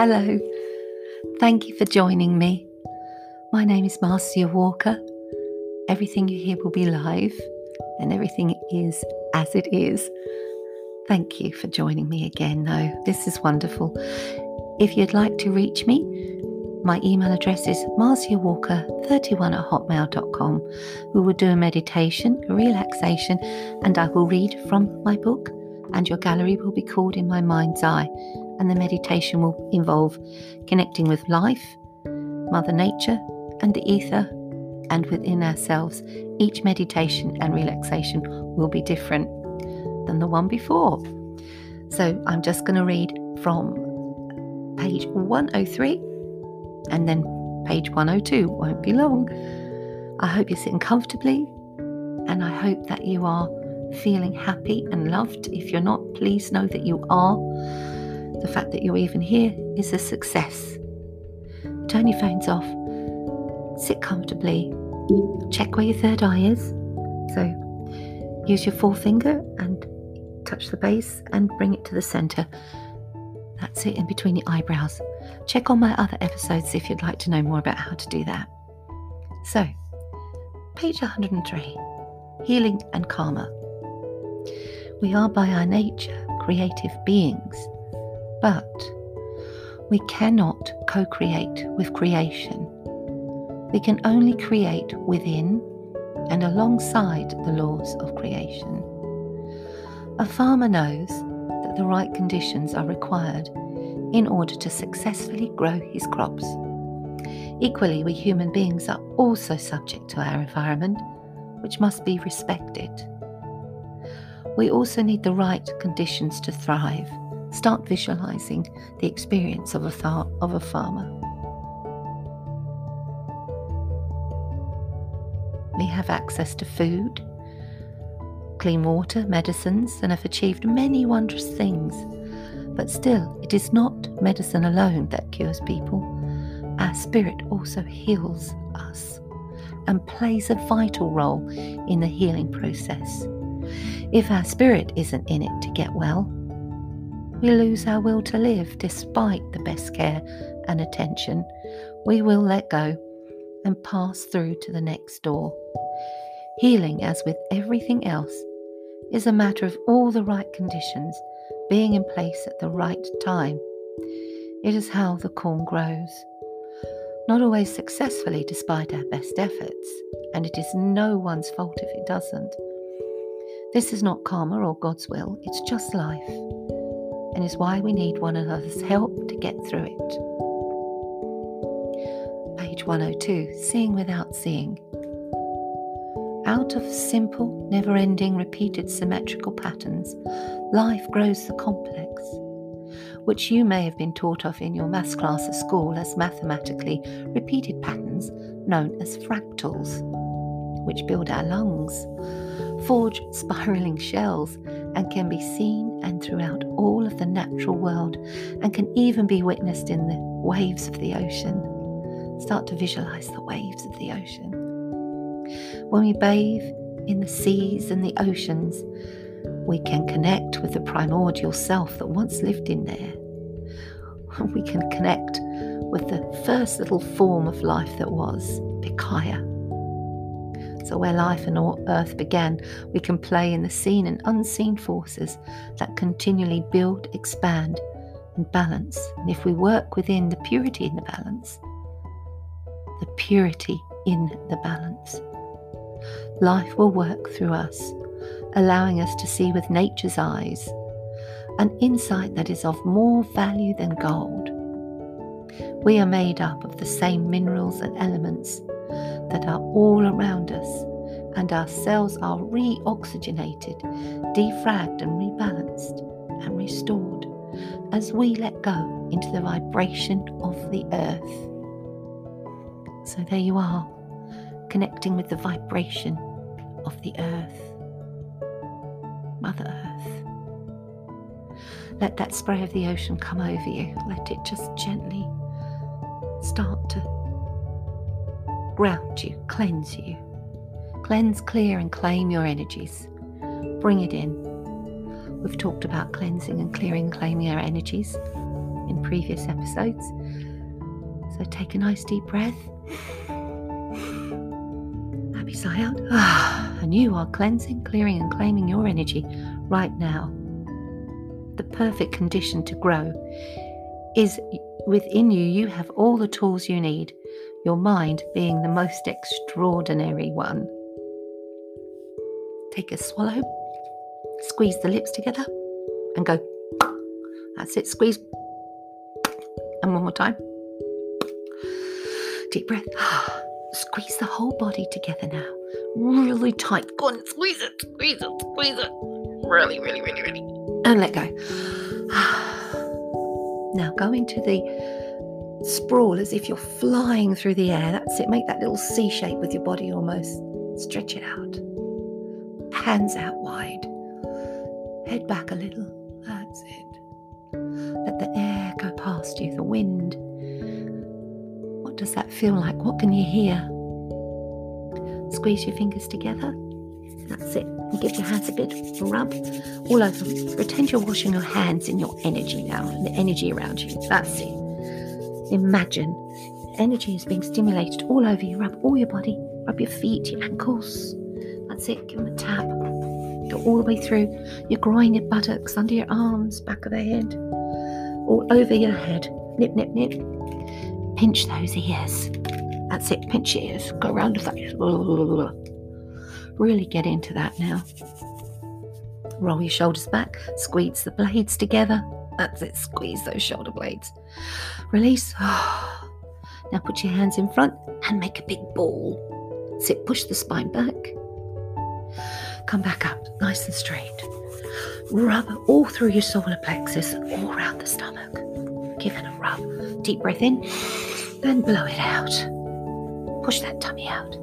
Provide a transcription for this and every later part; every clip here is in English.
Hello. Thank you for joining me. My name is Marcia Walker. Everything you hear will be live and everything is as it is. Thank you for joining me again, though. This is wonderful. If you'd like to reach me, my email address is marciawalker31 at hotmail.com. We will do a meditation, a relaxation, and I will read from my book, and your gallery will be called in my mind's eye and the meditation will involve connecting with life, Mother Nature, and the ether, and within ourselves. Each meditation and relaxation will be different than the one before. So I'm just going to read from page 103 and then page 102. Won't be long. I hope you're sitting comfortably and I hope that you are feeling happy and loved. If you're not, please know that you are. The fact that you're even here is a success. Turn your phones off, sit comfortably, check where your third eye is. So use your forefinger and touch the base and bring it to the center. That's it in between your eyebrows. Check on my other episodes if you'd like to know more about how to do that. So, page 103 Healing and Karma. We are by our nature creative beings but we cannot co create with creation. We can only create within and alongside the laws of creation. A farmer knows that the right conditions are required in order to successfully grow his crops. Equally, we human beings are also subject to our environment, which must be respected. We also need the right conditions to thrive Start visualizing the experience of a, far- of a farmer. We have access to food, clean water, medicines, and have achieved many wondrous things. But still, it is not medicine alone that cures people. Our spirit also heals us and plays a vital role in the healing process. If our spirit isn't in it to get well, we lose our will to live despite the best care and attention. We will let go and pass through to the next door. Healing, as with everything else, is a matter of all the right conditions being in place at the right time. It is how the corn grows. Not always successfully despite our best efforts, and it is no one's fault if it doesn't. This is not karma or God's will, it's just life and is why we need one another's help to get through it. Page 102 Seeing Without Seeing. Out of simple, never ending, repeated symmetrical patterns, life grows the complex, which you may have been taught of in your maths class at school as mathematically repeated patterns known as fractals, which build our lungs, forge spiraling shells, and can be seen and throughout all of the natural world and can even be witnessed in the waves of the ocean. Start to visualize the waves of the ocean. When we bathe in the seas and the oceans, we can connect with the primordial self that once lived in there. We can connect with the first little form of life that was, So, where life and earth began, we can play in the seen and unseen forces that continually build, expand, and balance. And if we work within the purity in the balance, the purity in the balance, life will work through us, allowing us to see with nature's eyes an insight that is of more value than gold. We are made up of the same minerals and elements that are all around us, and our cells are reoxygenated, defragged, and rebalanced and restored as we let go into the vibration of the earth. So there you are, connecting with the vibration of the earth, Mother Earth. Let that spray of the ocean come over you. Let it just gently start to ground you, cleanse you. Cleanse, clear, and claim your energies. Bring it in. We've talked about cleansing and clearing, claiming our energies. in previous episodes. So take a nice deep breath. Happy sigh out. And you are cleansing, clearing, and claiming your energy right now. The perfect condition to grow is within you. You have all the tools you need, your mind being the most extraordinary one. Take a swallow, squeeze the lips together, and go. That's it. Squeeze. And one more time. Deep breath. Squeeze the whole body together now. Really tight. Go on, squeeze it, squeeze it, squeeze it. Really, really, really, really. And let go. Now go into the sprawl as if you're flying through the air. That's it. Make that little C shape with your body almost. Stretch it out. Hands out wide. Head back a little. That's it. Let the air go past you, the wind. What does that feel like? What can you hear? Squeeze your fingers together. That's it. And give your hands a bit of a rub all over. Pretend you're washing your hands in your energy now, and the energy around you. That's it. Imagine energy is being stimulated all over you. Rub all your body, rub your feet, your ankles. That's it. Give them a tap. Go all the way through your groin, your buttocks, under your arms, back of the head, all over your head. Nip, nip, nip. Pinch those ears. That's it. Pinch your ears. Go around the face. Really get into that now. Roll your shoulders back. Squeeze the blades together. That's it. Squeeze those shoulder blades. Release. Now put your hands in front and make a big ball. Sit, push the spine back. Come back up, nice and straight. Rub all through your solar plexus, all around the stomach. Give it a rub. Deep breath in, then blow it out. Push that tummy out.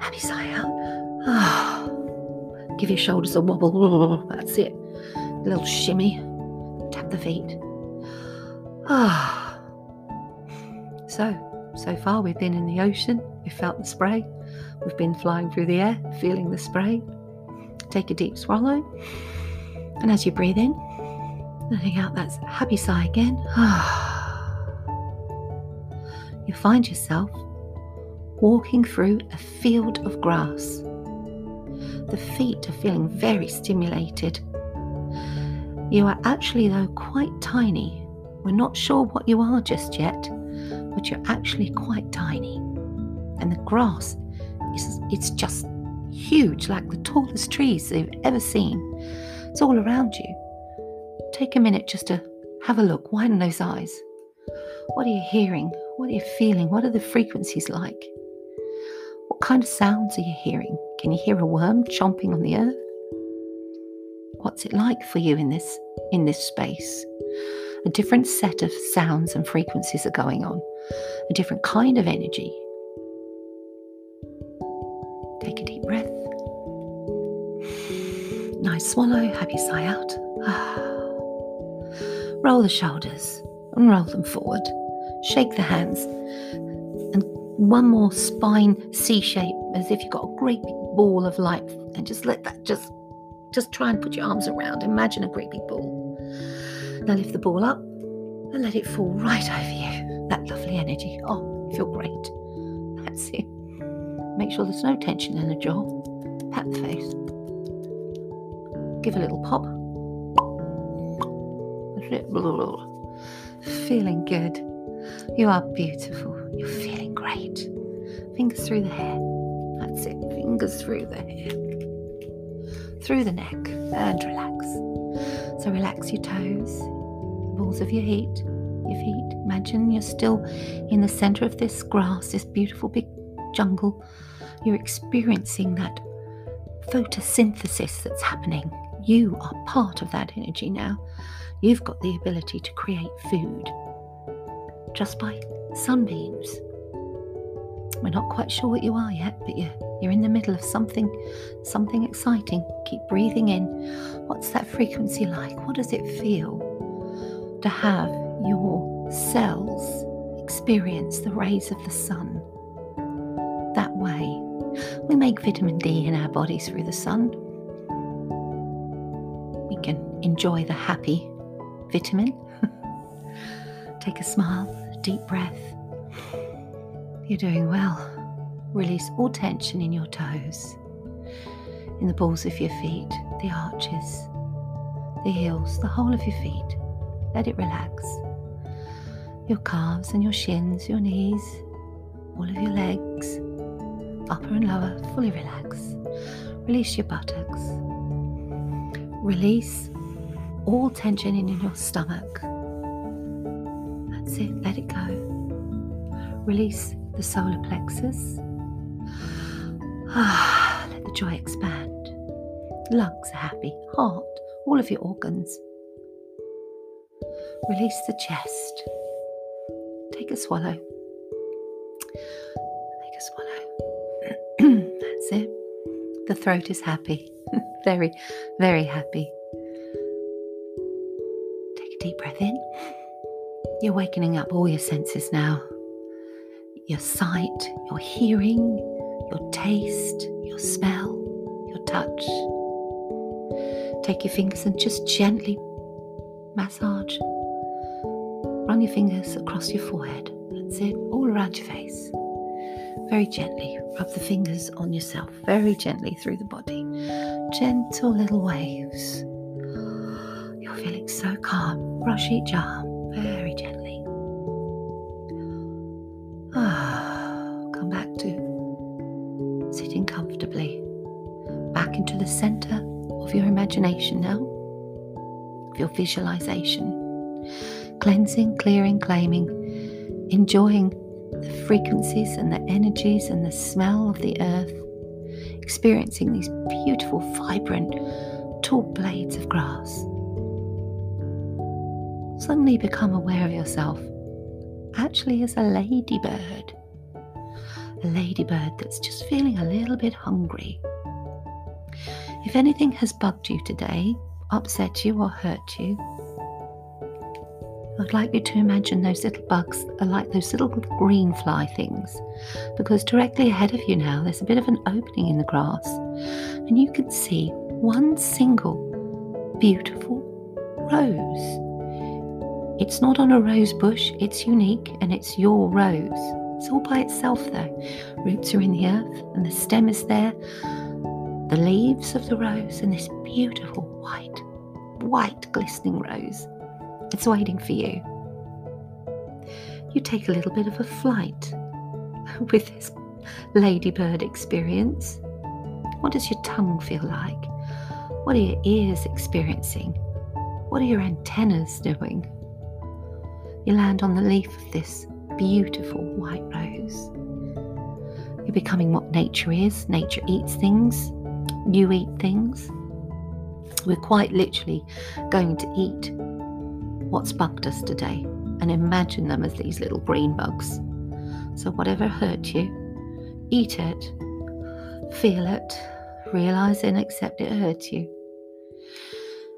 Happy sigh out. Give your shoulders a wobble. That's it. A little shimmy. Tap the feet. Ah. So, so far we've been in the ocean, we've felt the spray, we've been flying through the air, feeling the spray. Take a deep swallow, and as you breathe in, letting out that happy sigh again, you find yourself walking through a field of grass. The feet are feeling very stimulated. You are actually, though, quite tiny. We're not sure what you are just yet but you're actually quite tiny. And the grass is it's just huge, like the tallest trees they've ever seen. It's all around you. Take a minute just to have a look, widen those eyes. What are you hearing? What are you feeling? What are the frequencies like? What kind of sounds are you hearing? Can you hear a worm chomping on the earth? What's it like for you in this in this space? A different set of sounds and frequencies are going on a different kind of energy. Swallow, happy sigh out. Roll the shoulders and roll them forward. Shake the hands. And one more spine C shape as if you've got a great big ball of light. And just let that just just try and put your arms around. Imagine a great big ball. Now lift the ball up and let it fall right over you that lovely energy. Oh, feel great. That's it. Make sure there's no tension in the jaw. Pat the face. Give a little pop. Feeling good. You are beautiful. You're feeling great. Fingers through the hair. That's it. Fingers through the hair. Through the neck and relax. So relax your toes, balls of your feet, your feet. Imagine you're still in the center of this grass, this beautiful big jungle. You're experiencing that photosynthesis that's happening. You are part of that energy now. You've got the ability to create food just by sunbeams. We're not quite sure what you are yet, but you're, you're in the middle of something, something exciting. Keep breathing in. What's that frequency like? What does it feel to have your cells experience the rays of the sun. That way, we make vitamin D in our bodies through the sun. Enjoy the happy vitamin Take a smile, deep breath. You're doing well. Release all tension in your toes, in the balls of your feet, the arches, the heels, the whole of your feet. Let it relax. Your calves and your shins, your knees, all of your legs, upper and lower, fully relax. Release your buttocks. Release all tension in your stomach. That's it, let it go. Release the solar plexus. Ah, let the joy expand. Lungs are happy, heart, all of your organs. Release the chest. Take a swallow. Take a swallow. That's it. The throat is happy. very, very happy. Deep breath in. You're wakening up all your senses now your sight, your hearing, your taste, your smell, your touch. Take your fingers and just gently massage. Run your fingers across your forehead. That's it, all around your face. Very gently. Rub the fingers on yourself, very gently through the body. Gentle little waves. So calm. Brush each arm very gently. Ah, come back to sitting comfortably. Back into the center of your imagination now, of your visualization. Cleansing, clearing, claiming, enjoying the frequencies and the energies and the smell of the earth, experiencing these beautiful, vibrant, tall blades of grass. Suddenly become aware of yourself actually as a ladybird. A ladybird that's just feeling a little bit hungry. If anything has bugged you today, upset you, or hurt you, I'd like you to imagine those little bugs are like those little green fly things, because directly ahead of you now there's a bit of an opening in the grass, and you can see one single beautiful rose. It's not on a rose bush, it's unique and it's your rose. It's all by itself though. Roots are in the earth and the stem is there, the leaves of the rose, and this beautiful white, white glistening rose. It's waiting for you. You take a little bit of a flight with this ladybird experience. What does your tongue feel like? What are your ears experiencing? What are your antennas doing? You land on the leaf of this beautiful white rose. You're becoming what nature is. Nature eats things, you eat things. We're quite literally going to eat what's bugged us today and imagine them as these little green bugs. So, whatever hurt you, eat it, feel it, realize and accept it hurt you,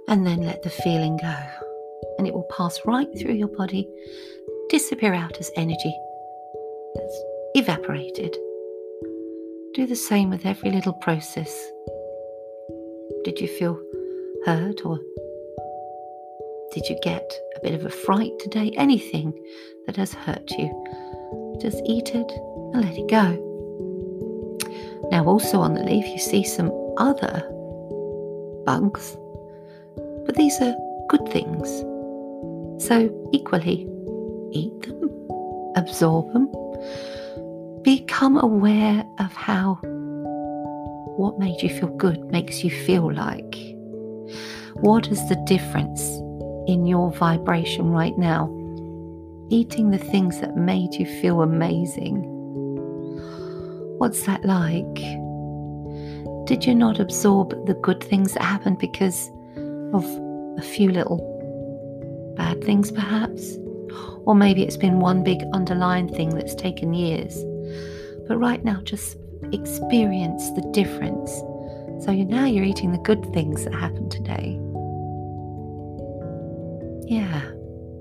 and then let the feeling go. And it will pass right through your body, disappear out as energy that's evaporated. Do the same with every little process. Did you feel hurt or did you get a bit of a fright today? Anything that has hurt you, just eat it and let it go. Now, also on the leaf, you see some other bugs, but these are good things. So, equally, eat them, absorb them, become aware of how what made you feel good makes you feel like. What is the difference in your vibration right now, eating the things that made you feel amazing. What's that like? Did you not absorb the good things that happened because of a few little bad things, perhaps? Or maybe it's been one big underlying thing that's taken years. But right now, just experience the difference. So you now you're eating the good things that happened today. Yeah,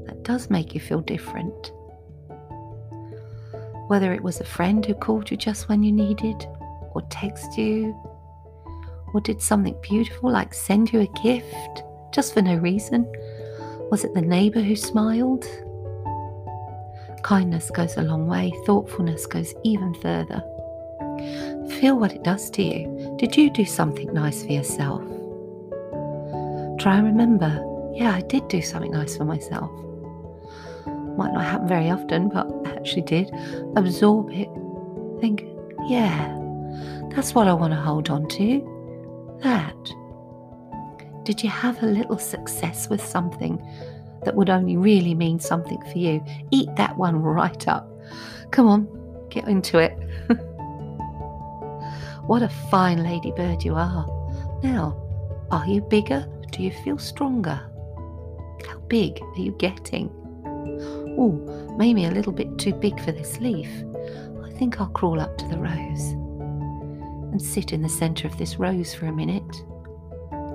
that does make you feel different. Whether it was a friend who called you just when you needed, or text you, or did something beautiful like send you a gift just for no reason. Was it the neighbour who smiled? Kindness goes a long way, thoughtfulness goes even further. Feel what it does to you. Did you do something nice for yourself? Try and remember, yeah, I did do something nice for myself. Might not happen very often, but I actually did. Absorb it. Think, yeah, that's what I want to hold on to. That. Did you have a little success with something that would only really mean something for you? Eat that one right up. Come on, get into it. what a fine ladybird you are. Now, are you bigger? Do you feel stronger? How big are you getting? Oh, maybe a little bit too big for this leaf. I think I'll crawl up to the rose and sit in the centre of this rose for a minute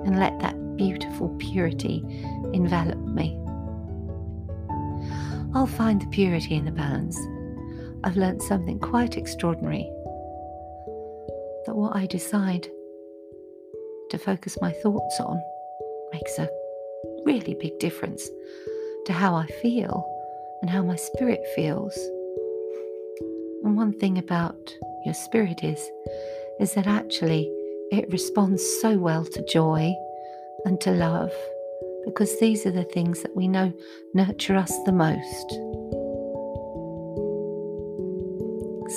and let that beautiful purity envelop me. I'll find the purity in the balance. I've learnt something quite extraordinary that what I decide to focus my thoughts on makes a really big difference to how I feel and how my spirit feels. And one thing about your spirit is is that actually it responds so well to joy and to love because these are the things that we know nurture us the most.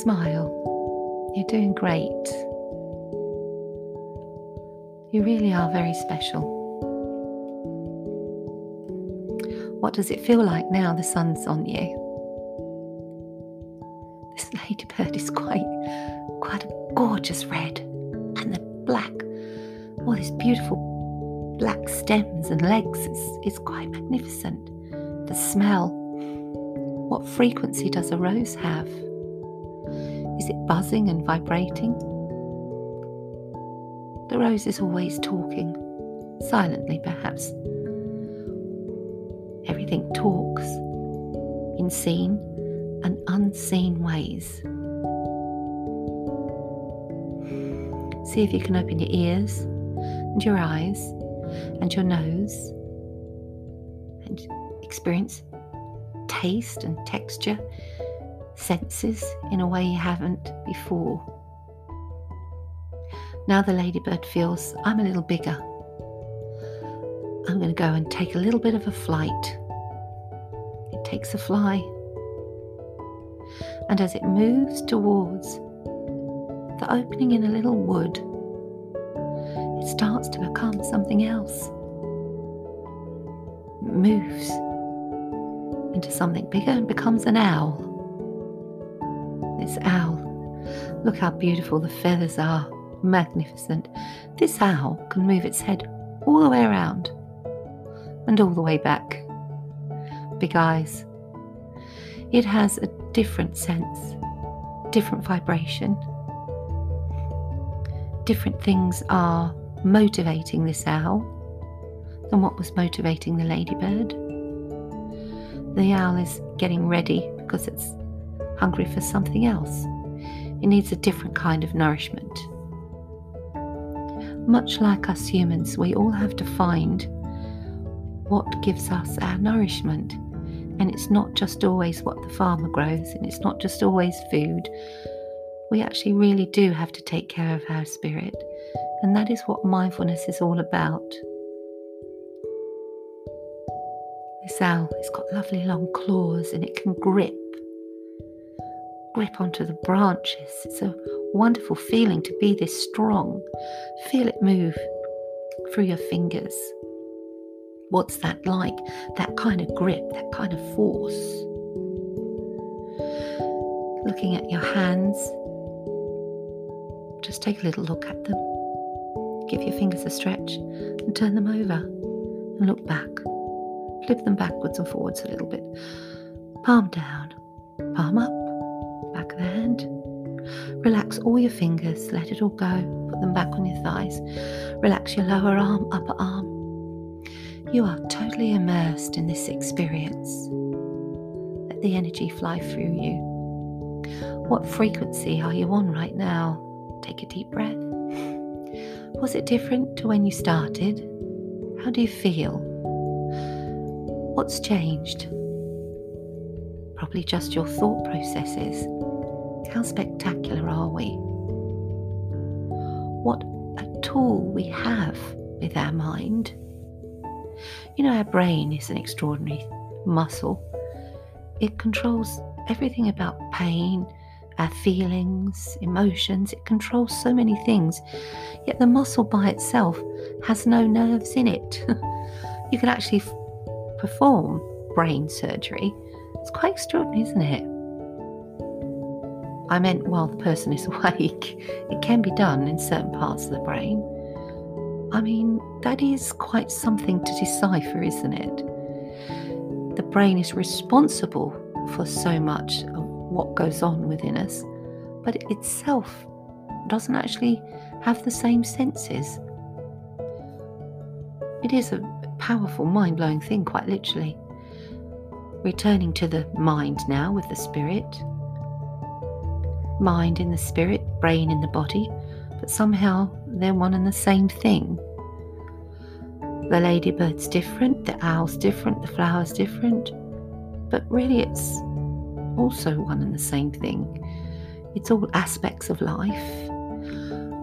Smile. You're doing great. You really are very special. What does it feel like now the sun's on you? This ladybird is quite quite a gorgeous red beautiful black stems and legs is, is quite magnificent. The smell. What frequency does a rose have? Is it buzzing and vibrating? The rose is always talking, silently perhaps. Everything talks in seen and unseen ways. See if you can open your ears and your eyes and your nose and experience taste and texture, senses in a way you haven't before. Now the ladybird feels I'm a little bigger. I'm going to go and take a little bit of a flight. It takes a fly. And as it moves towards the opening in a little wood, starts to become something else. It moves into something bigger and becomes an owl. This owl, look how beautiful the feathers are, magnificent. This owl can move its head all the way around and all the way back. Big eyes. It has a different sense, different vibration different things are motivating this owl than what was motivating the ladybird. The owl is getting ready because it's hungry for something else. It needs a different kind of nourishment. Much like us humans, we all have to find what gives us our nourishment. And it's not just always what the farmer grows, and it's not just always food, we actually really do have to take care of our spirit. And that is what mindfulness is all about. This owl has got lovely long claws and it can grip, grip onto the branches. It's a wonderful feeling to be this strong. Feel it move through your fingers. What's that like? That kind of grip, that kind of force. Looking at your hands, just take a little look at them. Give your fingers a stretch and turn them over and look back. Flip them backwards and forwards a little bit. Palm down, palm up, back of the hand. Relax all your fingers, let it all go. Put them back on your thighs. Relax your lower arm, upper arm. You are totally immersed in this experience. Let the energy fly through you. What frequency are you on right now? Take a deep breath. Was it different to when you started? How do you feel? What's changed? probably just your thought processes. How spectacular are we? What a tool we have with our mind. You know, our brain is an extraordinary muscle. It controls everything about pain, our feelings, emotions. It controls so many things. Yet the muscle by itself has no nerves in it. you can actually f- perform brain surgery. It's quite extraordinary, isn't it? I meant while the person is awake. It can be done in certain parts of the brain. I mean, that is quite something to decipher, isn't it? The brain is responsible for so much what goes on within us, but itself doesn't actually have the same senses. It is a powerful, mind blowing thing, quite literally. Returning to the mind now with the spirit. Mind in the spirit, brain in the body, but somehow they're one and the same thing. The ladybird's different, the owl's different, the flower's different, but really it's also one and the same thing. It's all aspects of life,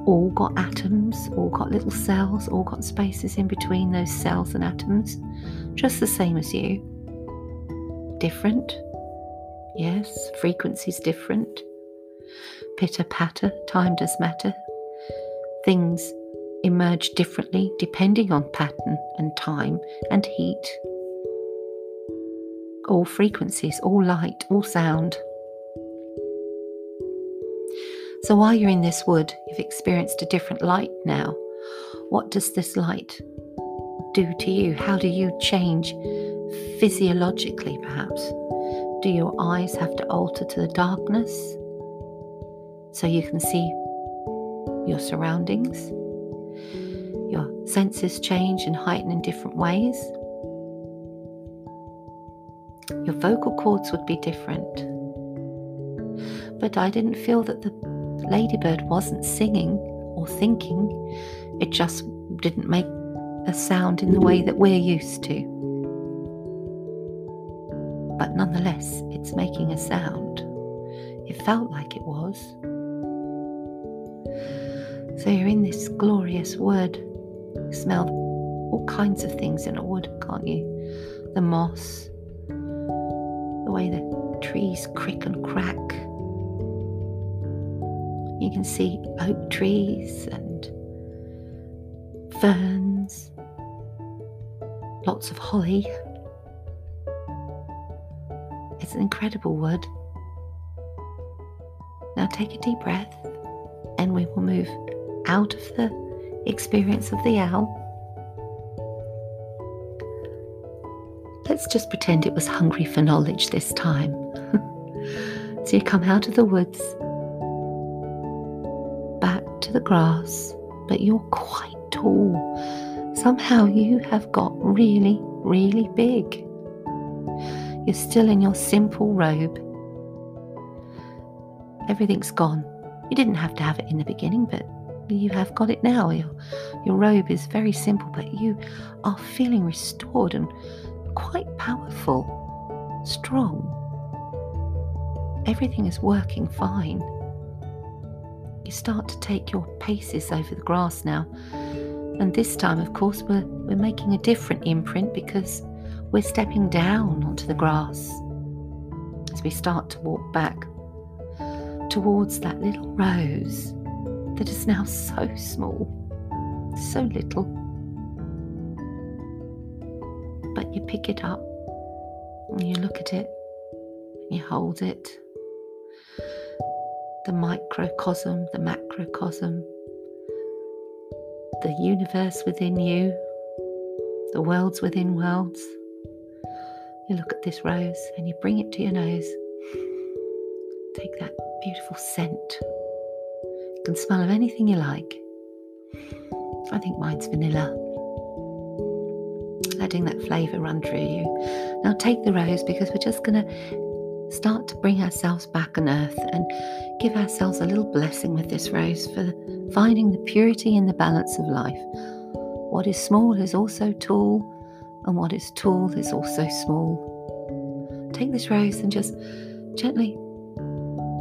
all got atoms, all got little cells, all got spaces in between those cells and atoms, just the same as you. Different, yes, frequencies different. Pitter patter, time does matter. Things emerge differently depending on pattern and time and heat all frequencies, all light, all sound. So while you're in this wood, you've experienced a different light now. What does this light do to you? How do you change physiologically, perhaps? Do your eyes have to alter to the darkness so you can see your surroundings? Your senses change and heighten in different ways? Your vocal cords would be different. But I didn't feel that the ladybird wasn't singing or thinking, it just didn't make a sound in the way that we're used to. But nonetheless, it's making a sound. It felt like it was. So you're in this glorious wood. You smell all kinds of things in a wood, can't you? The moss, the way the trees crick and crack. You can see oak trees and ferns, lots of holly. It's an incredible wood. Now take a deep breath and we will move out of the experience of the owl Let's just pretend it was hungry for knowledge this time. so you come out of the woods, back to the grass, but you're quite tall. Somehow you have got really, really big. You're still in your simple robe. Everything's gone. You didn't have to have it in the beginning, but you have got it now. Your, your robe is very simple, but you are feeling restored and quite powerful, strong. Everything is working fine. You start to take your paces over the grass now. And this time, of course, we're, we're making a different imprint because we're stepping down onto the grass as we start to walk back towards that little rose that is now so small, so little. You pick it up and you look at it, you hold it. The microcosm, the macrocosm, the universe within you, the worlds within worlds. You look at this rose and you bring it to your nose. Take that beautiful scent. You can smell of anything you like. I think mine's vanilla letting that flavour run through you. Now take the rose because we're just going to start to bring ourselves back on earth and give ourselves a little blessing with this rose for finding the purity and the balance of life. What is small is also tall, and what is tall is also small. take this rose and just gently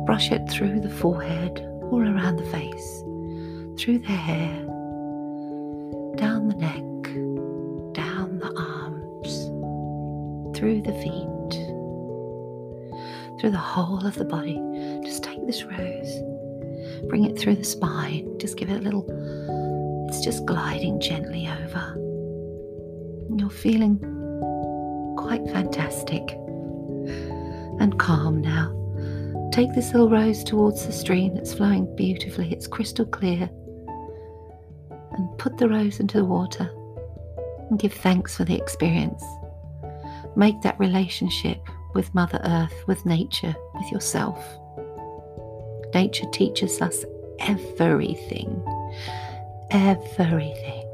brush it through the forehead, all around the face, through the hair, down the neck, through the feet, through the whole of the body. Just take this rose, bring it through the spine, just give it a little, it's just gliding gently over. You're feeling quite fantastic and calm now. Take this little rose towards the stream that's flowing beautifully, it's crystal clear, and put the rose into the water and give thanks for the experience. Make that relationship with Mother Earth, with nature, with yourself. Nature teaches us everything. Everything.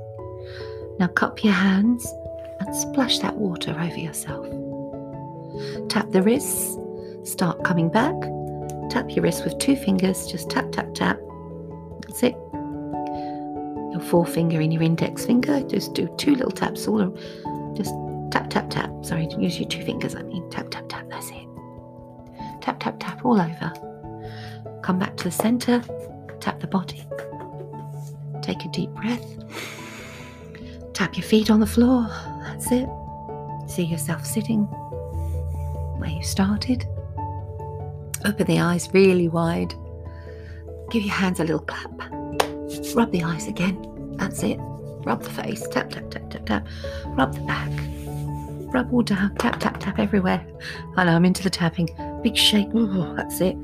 Now cup your hands and splash that water over yourself. Tap the wrists, start coming back. Tap your wrists with two fingers, just tap, tap, tap. That's it. Your forefinger and your index finger, just do two little taps all around. Tap, tap, tap. Sorry, use your two fingers, I mean. Tap, tap, tap, that's it. Tap, tap, tap all over. Come back to the center, tap the body. Take a deep breath. Tap your feet on the floor. That's it. See yourself sitting where you started. Open the eyes really wide. Give your hands a little clap. Rub the eyes again. That's it. Rub the face. Tap, tap, tap, tap, tap. Rub the back. Rub down. Tap, tap, tap everywhere. I know I'm into the tapping. Big shake. Ooh, that's it.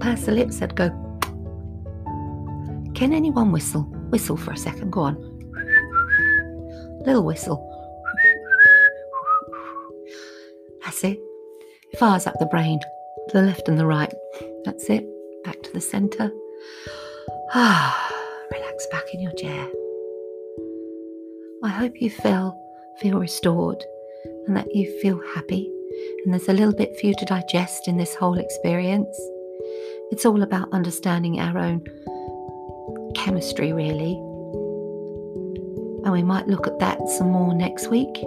Pass the lips and go. Can anyone whistle? Whistle for a second. Go on. Little whistle. That's it. Fires up the brain, the left and the right. That's it. Back to the centre. Ah, relax back in your chair. I hope you feel feel restored and that you feel happy and there's a little bit for you to digest in this whole experience. It's all about understanding our own chemistry really and we might look at that some more next week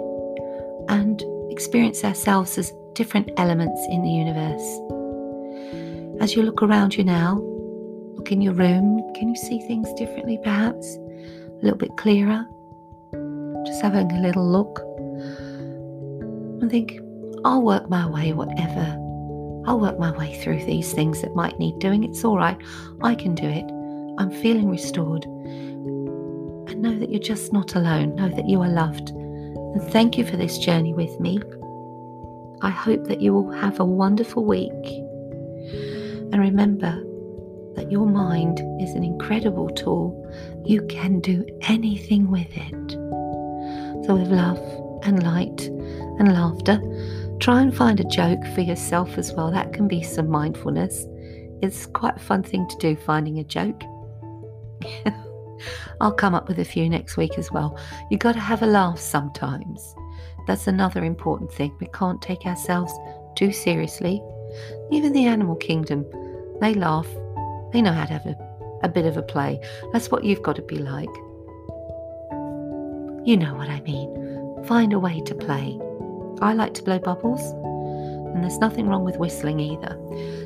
and experience ourselves as different elements in the universe. As you look around you now, look in your room, can you see things differently perhaps? A little bit clearer? Just having a little look and think, I'll work my way, whatever. I'll work my way through these things that might need doing. It's all right. I can do it. I'm feeling restored and know that you're just not alone. Know that you are loved. And thank you for this journey with me. I hope that you will have a wonderful week. And remember that your mind is an incredible tool. You can do anything with it. So, with love and light and laughter, try and find a joke for yourself as well. That can be some mindfulness. It's quite a fun thing to do, finding a joke. I'll come up with a few next week as well. You've got to have a laugh sometimes. That's another important thing. We can't take ourselves too seriously. Even the animal kingdom, they laugh. They know how to have a, a bit of a play. That's what you've got to be like. You know what I mean. Find a way to play. I like to blow bubbles, and there's nothing wrong with whistling either.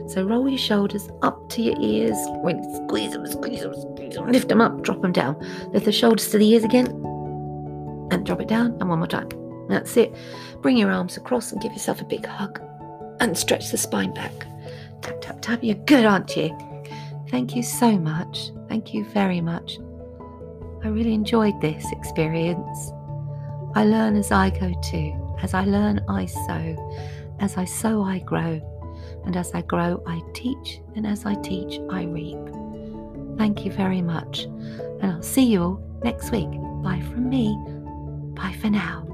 So roll your shoulders up to your ears. When squeeze them, squeeze them, squeeze them. Lift them up, drop them down. Lift the shoulders to the ears again, and drop it down. And one more time. That's it. Bring your arms across and give yourself a big hug, and stretch the spine back. Tap, tap, tap. You're good, aren't you? Thank you so much. Thank you very much. I really enjoyed this experience. I learn as I go too. As I learn, I sow. As I sow, I grow. And as I grow, I teach. And as I teach, I reap. Thank you very much. And I'll see you all next week. Bye from me. Bye for now.